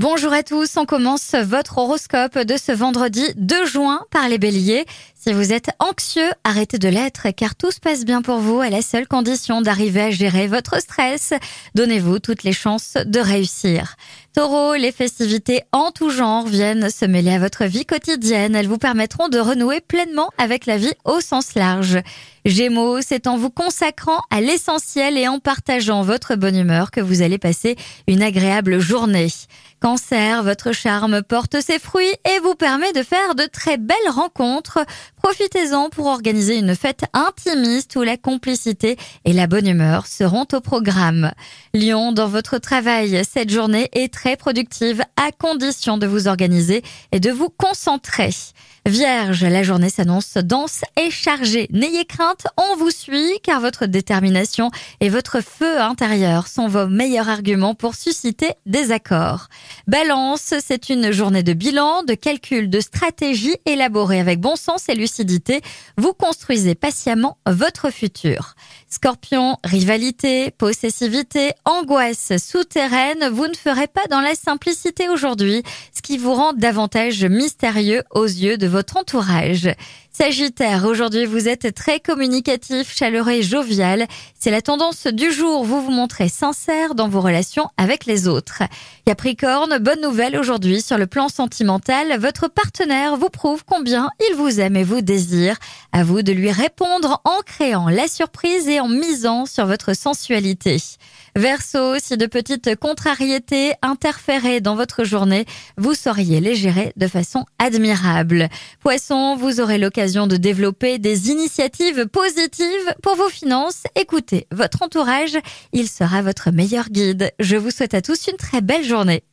Bonjour à tous, on commence votre horoscope de ce vendredi 2 juin par les béliers. Si vous êtes anxieux, arrêtez de l'être car tout se passe bien pour vous à la seule condition d'arriver à gérer votre stress. Donnez-vous toutes les chances de réussir. Taureau, les festivités en tout genre viennent se mêler à votre vie quotidienne. Elles vous permettront de renouer pleinement avec la vie au sens large. Gémeaux, c'est en vous consacrant à l'essentiel et en partageant votre bonne humeur que vous allez passer une agréable journée. Cancer, votre charme porte ses fruits et vous permet de faire de très belles rencontres. Profitez-en pour organiser une fête intimiste où la complicité et la bonne humeur seront au programme. Lion, dans votre travail, cette journée est très productive à condition de vous organiser et de vous concentrer. Vierge, la journée s'annonce dense et chargée. N'ayez crainte, on vous suit car votre détermination et votre feu intérieur sont vos meilleurs arguments pour susciter des accords. Balance, c'est une journée de bilan, de calcul, de stratégie élaborée avec bon sens et lucidité. Vous construisez patiemment votre futur. Scorpion, rivalité, possessivité, angoisse souterraine, vous ne ferez pas dans la simplicité aujourd'hui, ce qui vous rend davantage mystérieux aux yeux de votre entourage. Sagittaire, aujourd'hui vous êtes très communicatif, chaleureux et jovial. C'est la tendance du jour, vous vous montrez sincère dans vos relations avec les autres. Capricorne, bonne nouvelle aujourd'hui sur le plan sentimental, votre partenaire vous prouve combien il vous aime et vous désire. À vous de lui répondre en créant la surprise et en misant sur votre sensualité. Verseau, si de petites contrariétés interféraient dans votre journée, vous sauriez les gérer de façon admirable. Poisson, vous aurez l'occasion de développer des initiatives positives pour vos finances. Écoutez votre entourage, il sera votre meilleur guide. Je vous souhaite à tous une très belle journée.